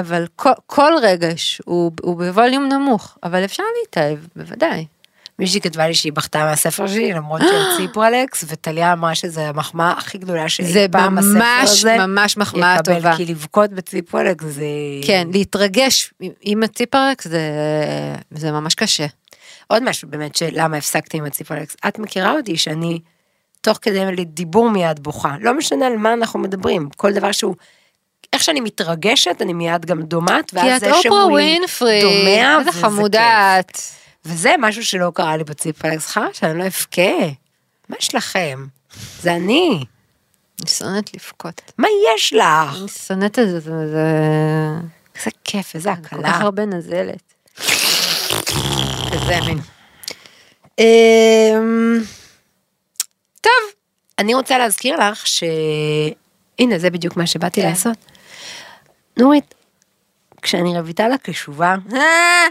אבל כל, כל רגש הוא, הוא בווליום נמוך, אבל אפשר להתאהב, בוודאי. מישהי כתבה לי שהיא בכתה מהספר שלי, למרות שעל ציפרלקס, וטליה אמרה שזה המחמאה הכי גדולה שאי זה פעם הספר ממש הזה ממש מחמאה יקבל, טובה. כי לבכות בציפרלקס זה... כן, להתרגש עם הציפרקס זה, זה ממש קשה. עוד משהו באמת, שלמה הפסקתי עם הציפרלקס. את מכירה אותי שאני תוך כדי דיבור מיד בוכה. לא משנה על מה אנחנו מדברים, כל דבר שהוא... איך שאני מתרגשת, אני מיד גם דומעת, ואז זה ווינפרי, דומע, איזה חמודה. את. וזה משהו שלא קרה לי בציפרלקס, חרא שאני לא אבכה. מה יש לכם? זה אני. אני שונאת לבכות. מה יש לך? אני שונאת את זה, זה... זה... איזה כיף, איזה כל הקלה. כך הרבה נזלת. כזה מין. אמ, טוב, אני רוצה להזכיר לך ש... הנה, זה בדיוק מה שבאתי כן. לעשות. נורית, כשאני רויטל הקשובה, אה,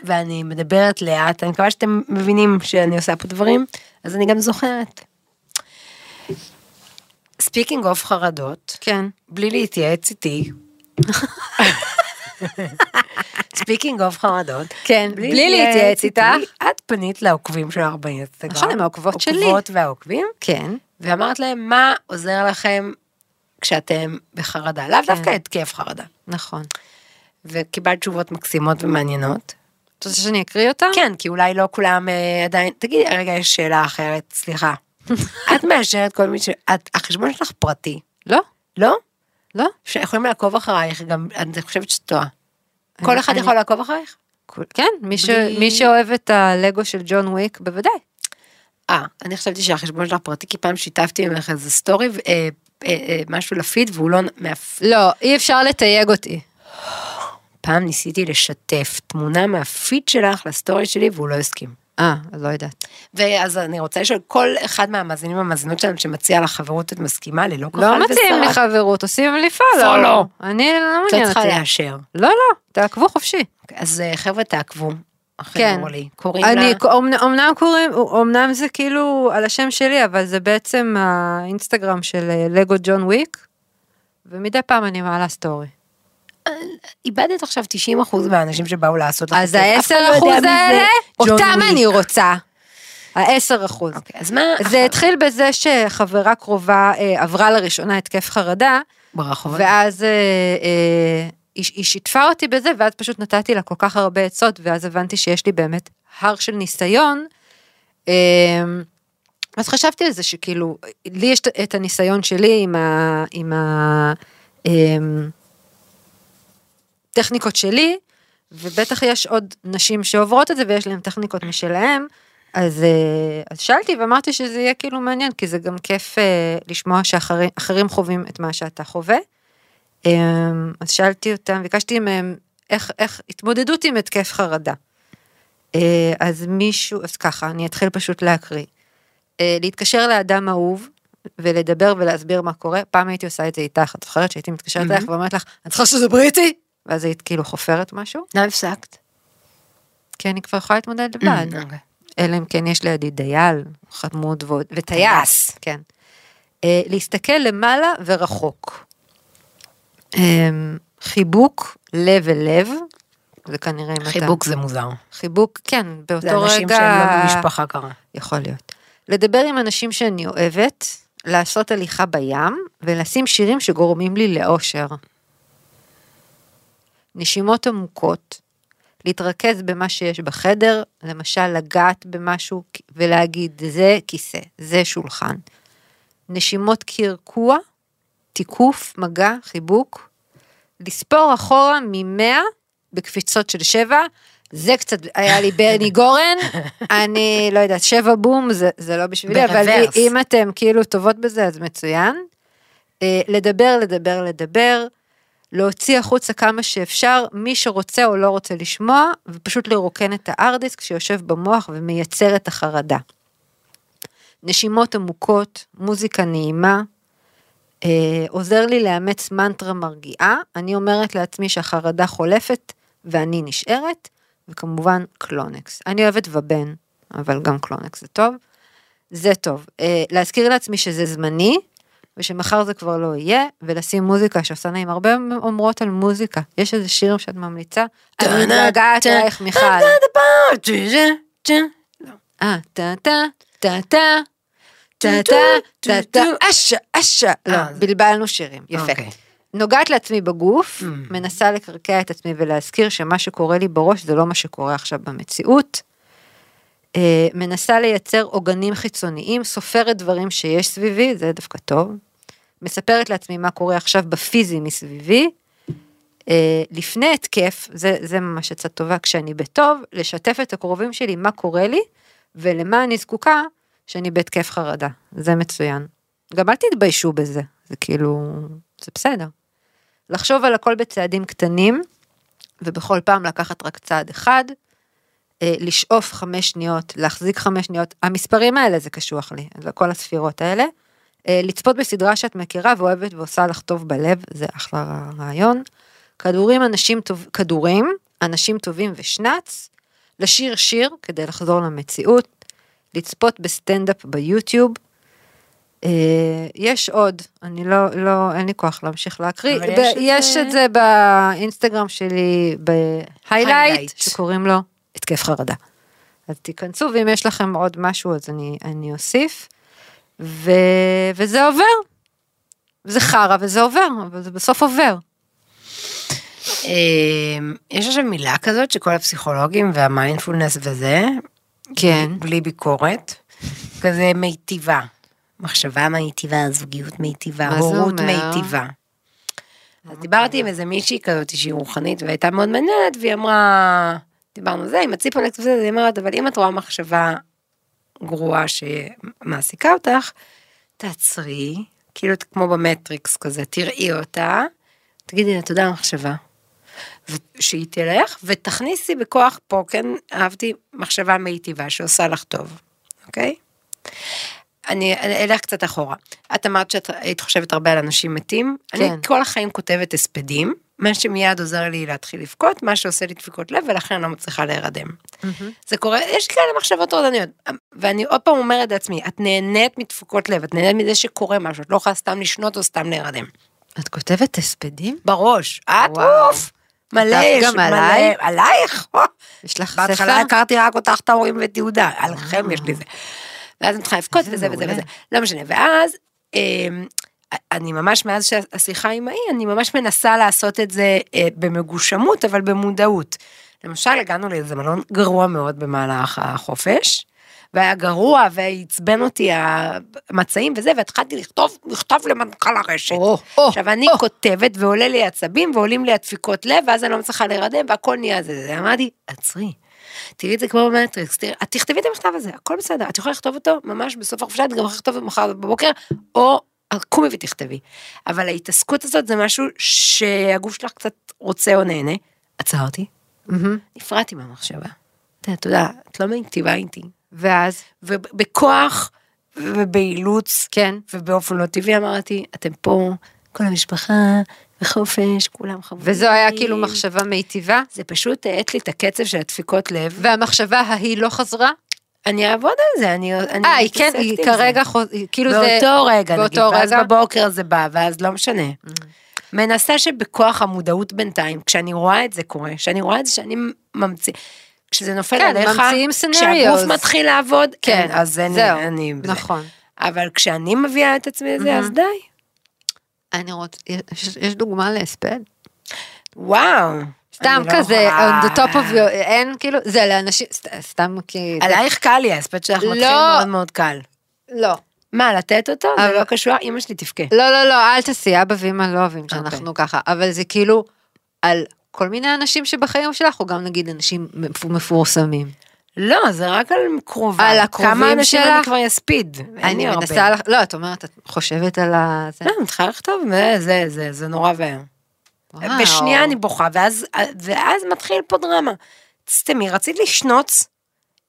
ואני מדברת לאט, אני מקווה שאתם מבינים שאני עושה פה דברים, אז אני גם זוכרת. speaking of חרדות, כן. בלי להתייעץ איתי. speaking of חרדות. כן, בלי להתייעץ איתך. את פנית לעוקבים שלך באינסטגרם. נכון, הם העוקבות שלי. עוקבות והעוקבים. כן. ואמרת להם מה עוזר לכם כשאתם בחרדה, לאו כן. דווקא התקף חרדה. נכון. וקיבלת תשובות מקסימות ומעניינות. את רוצה שאני אקריא אותה? כן, כי אולי לא כולם אה, עדיין, תגידי, רגע, יש שאלה אחרת, סליחה. *laughs* את מאשרת כל מי ש... את, החשבון שלך פרטי, לא, לא? לא. שיכולים לעקוב אחרייך, גם, אני חושבת שאת טועה. כל אחד אני- יכול לעקוב אחרייך? כן, מי ש- בלי- מי שאוהב את הלגו של ג'ון וויק, בוודאי. אה, אני חשבתי שהחשבון שלך פרטי, כי פעם שיתפתי ממך איזה סטורי, אה, משהו לפיד, והוא לא... מאפ... לא, אי אפשר לתייג אותי. פעם ניסיתי לשתף תמונה מהפיד שלך לסטורי שלי, והוא לא הסכים. אה, לא יודעת. ואז אני רוצה לשאול, כל אחד מהמאזינים והמאזינות שלנו שמציע לך חברות, את מסכימה ללא כחל לא ושרק? מציעים לי חברות, עושים לי פולו. פולו. אני לא את לא צריכה. לאשר. לא, לא, תעקבו חופשי. אז אה, חבר'ה תעקבו. אחרי כן. אורלי. קוראים אני, לה... אומנם קוראים, אומנם זה כאילו על השם שלי, אבל זה בעצם האינסטגרם של אה, לגו ג'ון וויק, ומדי פעם אני מעלה סטורי. איבדת עכשיו 90% מהאנשים שבאו לעשות לך אז את זה. ה-10 לא יודע אחוז מי זה האלה, ג'ון אותם. אני רוצה. ה-10 אחוז. אוקיי, אז מה... זה התחיל בזה שחברה קרובה אה, עברה לראשונה התקף חרדה, ברחובות. ואז אה, אה, היא, שיתפה אותי בזה, ואז פשוט נתתי לה כל כך הרבה עצות, ואז הבנתי שיש לי באמת הר של ניסיון. אה, אז חשבתי על זה שכאילו, לי יש את הניסיון שלי עם ה... עם ה אה, טכניקות שלי, ובטח יש עוד נשים שעוברות את זה ויש להן טכניקות משלהם. אז, אה, אז שאלתי ואמרתי שזה יהיה כאילו מעניין, כי זה גם כיף אה, לשמוע שאחרים חווים את מה שאתה חווה. אה, אז שאלתי אותם, ביקשתי מהם איך, איך התמודדות עם התקף חרדה. אה, אז מישהו, אז ככה, אני אתחיל פשוט להקריא. אה, להתקשר לאדם אהוב ולדבר ולהסביר מה קורה, פעם הייתי עושה את זה איתך, את זוכרת שהייתי מתקשרת אליך ואומרת לך, אני צריכה שתדברי איתי? ואז היית כאילו חופרת משהו, למה הפסקת? כי אני כבר יכולה להתמודד לבד. אוקיי. אלא אם כן יש לידי דייל, חמוד ועוד, וטייס, כן. אה, להסתכל למעלה ורחוק. אה, חיבוק לב אל לב, זה כנראה אם אתה... חיבוק זה מוזר. חיבוק, כן, זה באותו אנשים רגע... שהם לא במשפחה קרה. יכול להיות. לדבר עם אנשים שאני אוהבת, לעשות הליכה בים, ולשים שירים שגורמים לי לאושר. נשימות עמוקות, להתרכז במה שיש בחדר, למשל לגעת במשהו ולהגיד זה כיסא, זה שולחן. נשימות קרקוע, תיקוף, מגע, חיבוק. לספור אחורה ממאה בקפיצות של שבע, זה קצת היה לי ברני גורן, אני לא יודעת, שבע בום זה, זה לא בשבילי, אבל ברוורס. אם אתם כאילו טובות בזה אז מצוין. אה, לדבר, לדבר, לדבר, להוציא החוצה כמה שאפשר, מי שרוצה או לא רוצה לשמוע, ופשוט לרוקן את הארדיסק שיושב במוח ומייצר את החרדה. נשימות עמוקות, מוזיקה נעימה, אה, עוזר לי לאמץ מנטרה מרגיעה, אני אומרת לעצמי שהחרדה חולפת ואני נשארת, וכמובן קלונקס. אני אוהבת ובן, אבל גם קלונקס זה טוב. זה טוב. אה, להזכיר לעצמי שזה זמני, ושמחר זה כבר לא יהיה, ולשים מוזיקה שעושה נעים. הרבה אומרות על מוזיקה. יש איזה שיר שאת ממליצה? אני מתגעגעת אלייך מיכל. אה, טה טה, טה טה, טה טה, טה טה, אשה, אשה. לא, זה- בלבלנו שירים. יפה. נוגעת לעצמי בגוף. מנסה לקרקע את עצמי ולהזכיר שמה שקורה לי בראש זה לא מה שקורה עכשיו במציאות. מנסה לייצר עוגנים חיצוניים, סופרת דברים שיש סביבי, זה דווקא טוב. מספרת לעצמי מה קורה עכשיו בפיזי מסביבי. לפני התקף, זה, זה ממש עצה טובה, כשאני בטוב, לשתף את הקרובים שלי מה קורה לי, ולמה אני זקוקה שאני בהתקף חרדה. זה מצוין. גם אל תתביישו בזה, זה כאילו, זה בסדר. לחשוב על הכל בצעדים קטנים, ובכל פעם לקחת רק צעד אחד, אה, לשאוף חמש שניות, להחזיק חמש שניות, המספרים האלה זה קשוח לי, זה כל הספירות האלה. אה, לצפות בסדרה שאת מכירה ואוהבת ועושה לך טוב בלב, זה אחלה רעיון. כדורים, אנשים טוב, כדורים, אנשים טובים ושנץ, לשיר שיר כדי לחזור למציאות, לצפות בסטנדאפ ביוטיוב, אה, יש עוד, אני לא, לא, אין לי כוח להמשיך להקריא. ב- יש את יש זה- את זה באינסטגרם שלי, ב highlight. שקוראים לו התקף חרדה. אז תיכנסו, ואם יש לכם עוד משהו, אז אני, אני אוסיף. ו, וזה עובר. זה חרא וזה עובר, אבל זה בסוף עובר. אמ, יש עכשיו מילה כזאת שכל הפסיכולוגים והמיינדפולנס וזה, כן. בלי ביקורת, כזה מיטיבה. מחשבה מיטיבה, זוגיות מיטיבה, הורות? מיטיבה. אז דיברתי עם איזה מישהי כזאת שהיא רוחנית והייתה מאוד מעניינת והיא אמרה, דיברנו זה עם הציפרלקס וזה, היא אומרת, אבל אם את רואה מחשבה גרועה שמעסיקה אותך, תעצרי, כאילו כמו במטריקס כזה, תראי אותה, תגידי לה תודה על המחשבה. שהיא תלך ותכניסי בכוח פה, כן, אהבתי מחשבה מיטיבה שעושה לך טוב, אוקיי? אני אני אלך קצת אחורה. את אמרת שאת היית חושבת הרבה על אנשים מתים. כן. אני כל החיים כותבת הספדים, מה שמיד עוזר לי להתחיל לבכות, מה שעושה לי דפיקות לב, ולכן אני לא מצליחה להירדם. זה קורה, יש כאלה מחשבות טורדניות, ואני עוד פעם אומרת לעצמי, את נהנית מדפיקות לב, את נהנית מזה שקורה משהו, את לא יכולה סתם לשנות או סתם להירדם. את כותבת הספדים? בראש, את וואו. אוף, מלא, יש גם מלא, עליי? עלייך, או. יש לך בהתחלה ספר? הכרתי רק אותך, את ההורים ואת יהודה, עליכם יש לי זה. ואז אני צריכה לבכות זה וזה וזה מעולה. וזה, לא משנה, ואז אמ, אני ממש מאז שהשיחה עם ההיא, אני ממש מנסה לעשות את זה אה, במגושמות, אבל במודעות. למשל, הגענו לאיזה מלון גרוע מאוד במהלך החופש, והיה גרוע ועצבן אותי המצעים וזה, והתחלתי לכתוב מכתב למנכ"ל הרשת. או, או, עכשיו אני או. כותבת ועולה לי עצבים ועולים לי הדפיקות לב, ואז אני לא מצליחה להירדם והכל נהיה זה. זה. אמרתי, עצרי. תראי את זה כמו במטריקס, תראי, את תכתבי את המכתב הזה, הכל בסדר, את יכולה לכתוב אותו ממש בסוף החופשה, את גם יכולה לכתוב מחר בבוקר, או קומי ותכתבי. אבל ההתעסקות הזאת זה משהו שהגוף שלך קצת רוצה או נהנה. עצרתי, מהמם. נפרדתי מהמחשבה. אתה יודע, את לא מיטיבה איתי. ואז? ובכוח ובאילוץ, כן. ובאופן לא טבעי אמרתי, אתם פה, כל המשפחה, וחופש, כולם חמודים. וזו היה כאילו מחשבה מיטיבה? זה פשוט האט לי את הקצב של הדפיקות לב. והמחשבה ההיא לא חזרה? אני אעבוד על זה, אני אה, היא כן, היא כרגע. חוז- כאילו זה... באותו רגע, נגיד, ואז? בבוקר זה בא, ואז לא משנה. מנסה שבכוח המודעות בינתיים, כשאני רואה את זה קורה, כשאני רואה את זה שאני ממציא, כשזה נופל כן, עליך, ממציאים כשהגוף. מתחיל לעבוד, כן, כן, אז אין, זהו, אני, בזה. נכון. אבל כשאני מביאה את עצמי לזה, אז די. אני רוצה, יש- יש דוגמה להספד? וואו. סתם אני לא כזה, יכולה- on the top of your, אין כאילו, זה לאנשים, סת- סתם כי... עלייך קל לי, ההספד שלך מתחיל לא. מאוד מאוד קל. לא. מה, לתת אותו? זה אבל- לא קשור, אמא שלי תבכה. לא, לא, לא, אל תעשי, אבא ואמא לא אוהבים אוקיי. שאנחנו ככה, אבל זה כאילו על כל מיני אנשים שבחיים שלך, או גם נגיד אנשים מפ- מפורסמים. לא, זה רק על קרובה. על הקרובים כמה אנשים שלך? אני כבר אספיד? אני. מנסה, לך- לא, את אומרת, את חושבת על ה... לא, אני מתחילה לכתוב, זה, זה, זה, נורא ואיום. בשנייה אני בוכה, ואז, ואז מתחיל פה דרמה. סתמי, רצית לשנוץ?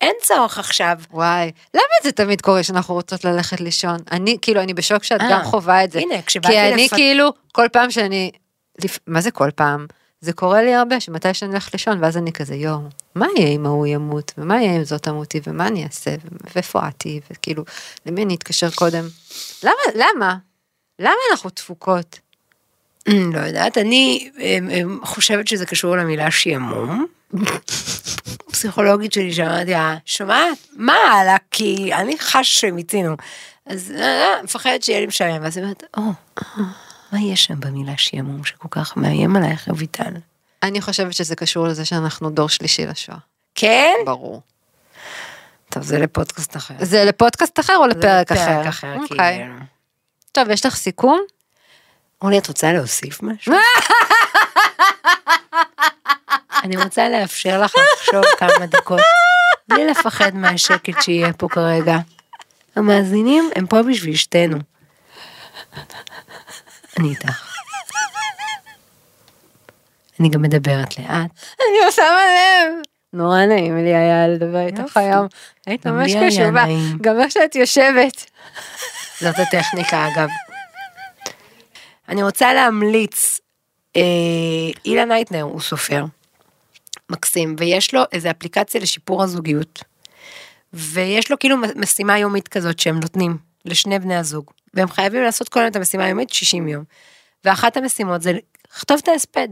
אין צורך עכשיו. וואי, למה זה תמיד קורה שאנחנו רוצות ללכת לישון? אני, כאילו, אני בשוק שאת אה, גם חווה את זה. הנה, כשבאתי כי אני לפ- כאילו, כל פעם שאני, לפ- מה זה כל פעם? זה קורה לי הרבה, שמתי שאני הולכת לישון, ואז אני כזה, יואו, מה יהיה אם ההוא ימות, ומה יהיה אם זאת תמותי, ומה אני אעשה, ואיפה עתי, וכאילו, למי אני אתקשר קודם? למה, למה? למה אנחנו תפוקות? *clears throat* לא יודעת, אני אמ, אמ, חושבת שזה קשור למילה שעמום. *laughs* פסיכולוגית שלי שאמרתי לה, שומעת? מה הלאה? כי אני חש שמיצינו. אז אה, מפחדת שיהיה לי משעמם, ואז היא אומרת, או, מה יש שם במילה שעמום שכל כך מאיים עלייך, רויטל? אני חושבת שזה קשור לזה שאנחנו דור שלישי לשואה. כן? ברור. טוב, זה לפודקאסט אחר. זה לפודקאסט אחר או לפרק אחר? לפרק אחר, אוקיי. כאילו. טוב, יש לך סיכום? אורלי, את רוצה להוסיף משהו? *laughs* אני רוצה לאפשר לך לחשוב כמה דקות, בלי לפחד מהשקט שיהיה פה כרגע. המאזינים הם פה בשביל שתינו. אני איתך. אני גם מדברת לאט. אני שמה לב. נורא נעים לי היה לדבר איתך. היום. היית ממש קשובה. גם איך שאת יושבת. זאת הטכניקה אגב. אני רוצה להמליץ, אה, אילן אייטנר הוא סופר, מקסים, ויש לו איזה אפליקציה לשיפור הזוגיות, ויש לו כאילו משימה יומית כזאת שהם נותנים לשני בני הזוג, והם חייבים לעשות כל היום את המשימה היומית 60 יום. ואחת המשימות זה לכתוב את ההספד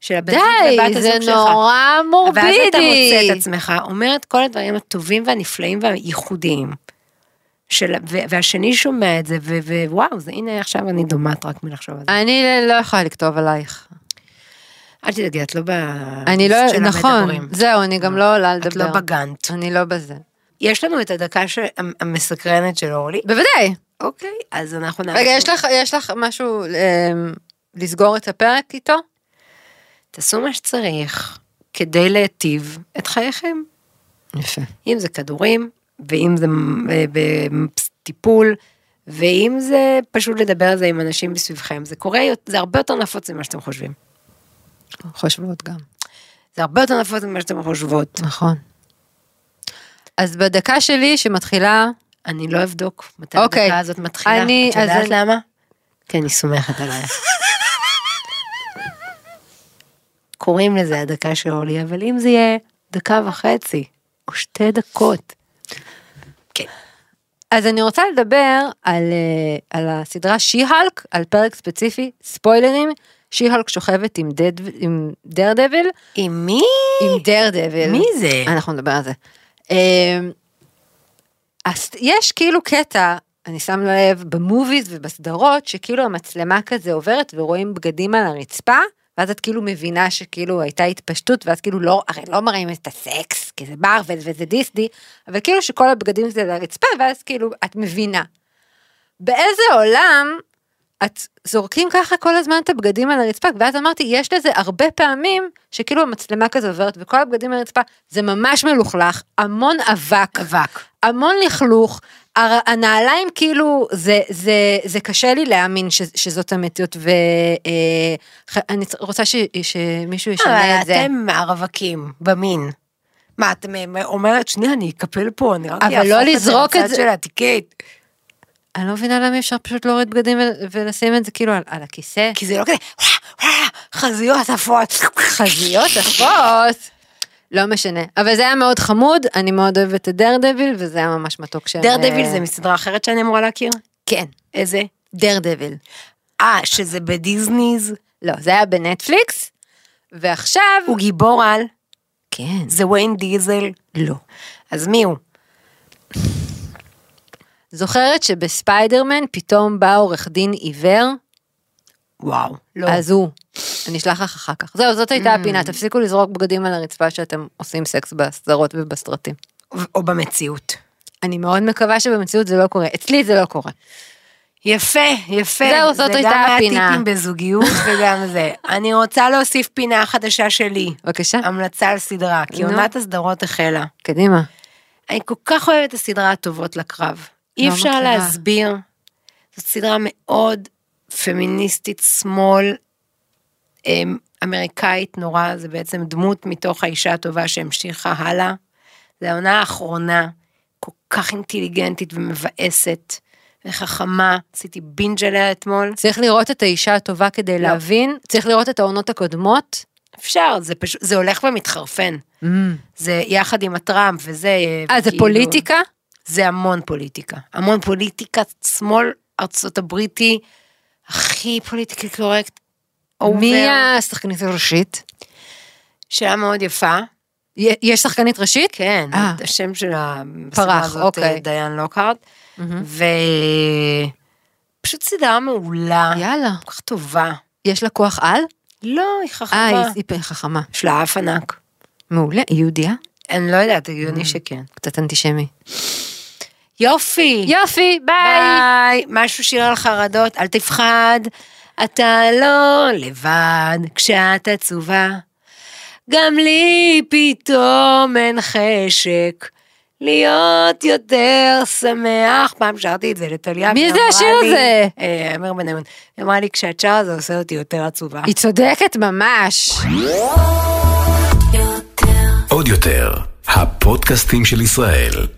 של הבן זוג ובת די, הזוג זה שלך. נורא ואז מורבידי. אתה מוצא את עצמך, אומר את כל הדברים הטובים והנפלאים והייחודיים. של, ו- והשני שומע את זה, ווואו, זה הנה עכשיו אני דומעת רק מלחשוב על זה. אני לא יכולה לכתוב עלייך. אל תדאגי, את לא ב... אני לא, נכון. זהו, אני גם לא עולה את לדבר. לא בגאנט. אני לא בזה. יש לנו את הדקה המסקרנת של אורלי. בוודאי. אוקיי, אז אנחנו נעבור. רגע, יש לך, יש לך משהו אמ, לסגור את הפרק איתו? תעשו מה שצריך כדי להיטיב את חייכם. יפה. אם זה כדורים, ואם זה אה, בטיפול, ואם זה פשוט לדבר על זה עם אנשים מסביבכם. זה קורה, זה הרבה יותר נפוץ ממה שאתם חושבים. חושבות גם. זה הרבה יותר נפוץ ממה שאתם חושבות. נכון. אז בדקה שלי שמתחילה, אני לא אבדוק מתי אוקיי. הדקה הזאת מתחילה. אני- את יודעת אני- למה? כי אני סומכת עלייך. קוראים לזה הדקה של אורלי, אבל אם זה יהיה דקה וחצי, או שתי דקות. כן. אז אני רוצה לדבר על, אה, על הסדרה שי-הלק, על פרק ספציפי, ספוילרים, שי-הלק שוכבת עם, דד, עם דרדביל, עם מי? עם דרדביל. מי זה? אנחנו נדבר על זה. אה, אז יש כאילו קטע, אני שם לב, במוביז ובסדרות, שכאילו המצלמה כזה עוברת ורואים בגדים על הרצפה, ואז את כאילו מבינה שכאילו הייתה התפשטות, ואז כאילו לא, הרי לא מראים את הסקס, כי זה מרוויל וזה דיסני, אבל כאילו שכל הבגדים זה על הרצפה, ואז כאילו את מבינה. באיזה עולם את זורקים ככה כל הזמן את הבגדים על הרצפה, ואז אמרתי, יש לזה הרבה פעמים שכאילו המצלמה כזה עוברת וכל הבגדים על הרצפה, זה ממש מלוכלך, המון אבק, אבק. המון לכלוך, הר- הנעליים כאילו, זה, זה, זה קשה לי להאמין ש, שזאת המציאות, ואני רוצה ש, שמישהו ישנה אבל את זה. אתם הרווקים, במין. מה, את אומרת, שנייה, אני אקפל פה, אני רק אבל אהפוך לא לזרוק את זה. של הטיקט. אני לא מבינה למה אפשר פשוט להוריד בגדים ולשים את זה כאילו על, על הכיסא. כי זה לא כזה, חזיות עפות. חזיות עפות. לא משנה, אבל זה היה מאוד חמוד, אני מאוד אוהבת את דרדביל, וזה היה ממש מתוק שהם... דרדביל אה, זה מסדרה אחרת שאני אמורה להכיר? כן, איזה? דרדביל. אה, שזה בדיסניז? לא, זה היה בנטפליקס, ועכשיו... הוא גיבור על? כן. זה ויין דיזל? לא. אז מי הוא? זוכרת שבספיידרמן פתאום בא עורך דין עיוור? וואו, לא. אז הוא. אני אשלח לך אחר כך. זהו, זאת הייתה הפינה, תפסיקו לזרוק בגדים על הרצפה שאתם עושים סקס בסדרות ובסרטים. או במציאות. אני מאוד מקווה שבמציאות זה לא קורה. אצלי זה לא קורה. יפה, יפה. זהו, זאת הייתה זה גם הפינה. מהטיפים בזוגיות *laughs* וגם זה. אני רוצה להוסיף פינה חדשה שלי. בבקשה. המלצה על סדרה, כי. עונת הסדרות החלה. קדימה. אני כל כך אוהבת את הסדרה הטובות לקרב. אי לא אפשר מכירה. להסביר. זאת סדרה מאוד פמיניסטית שמאל, אמ, אמריקאית נורא, זה בעצם דמות מתוך האישה הטובה שהמשיכה הלאה. זה העונה האחרונה, כל כך אינטליגנטית ומבאסת וחכמה, עשיתי בינג' עליה אתמול. צריך לראות את האישה הטובה כדי לא. להבין, צריך לראות את העונות הקודמות. אפשר, זה פשוט, זה הולך ומתחרפן. זה יחד עם הטראמפ וזה. אה, זה כאילו- פוליטיקה? זה המון פוליטיקה. המון פוליטיקת שמאל ארצות הברית, הכי politically correct. מי. השחקנית הראשית? שאלה מאוד יפה. יש שחקנית ראשית? כן, אה. השם של פרח, הזאת, אוקיי. דיין לוקהארט. מהמם. ופשוט סדרה מעולה, יאללה. כל כך טובה. יש לה כוח על? לא, היא אה, חכמה. היא- היא חכמה. יש לה אף ענק. מעולה, היא יהודייה? אני לא יודעת, הגיוני שכן. קצת אנטישמי. יופי. יופי, ביי! ביי. משהו שיר על חרדות, אל תפחד, אתה לא לבד כשאת עצובה. גם לי פתאום אין חשק להיות יותר שמח. פעם שרתי את זה לטליה. מי זה השיר הזה? אה, אמר בניון. היא אמרה לי, כשאת שרה זה עושה אותי יותר עצובה. היא צודקת ממש. עוד יותר, הפודקאסטים של ישראל.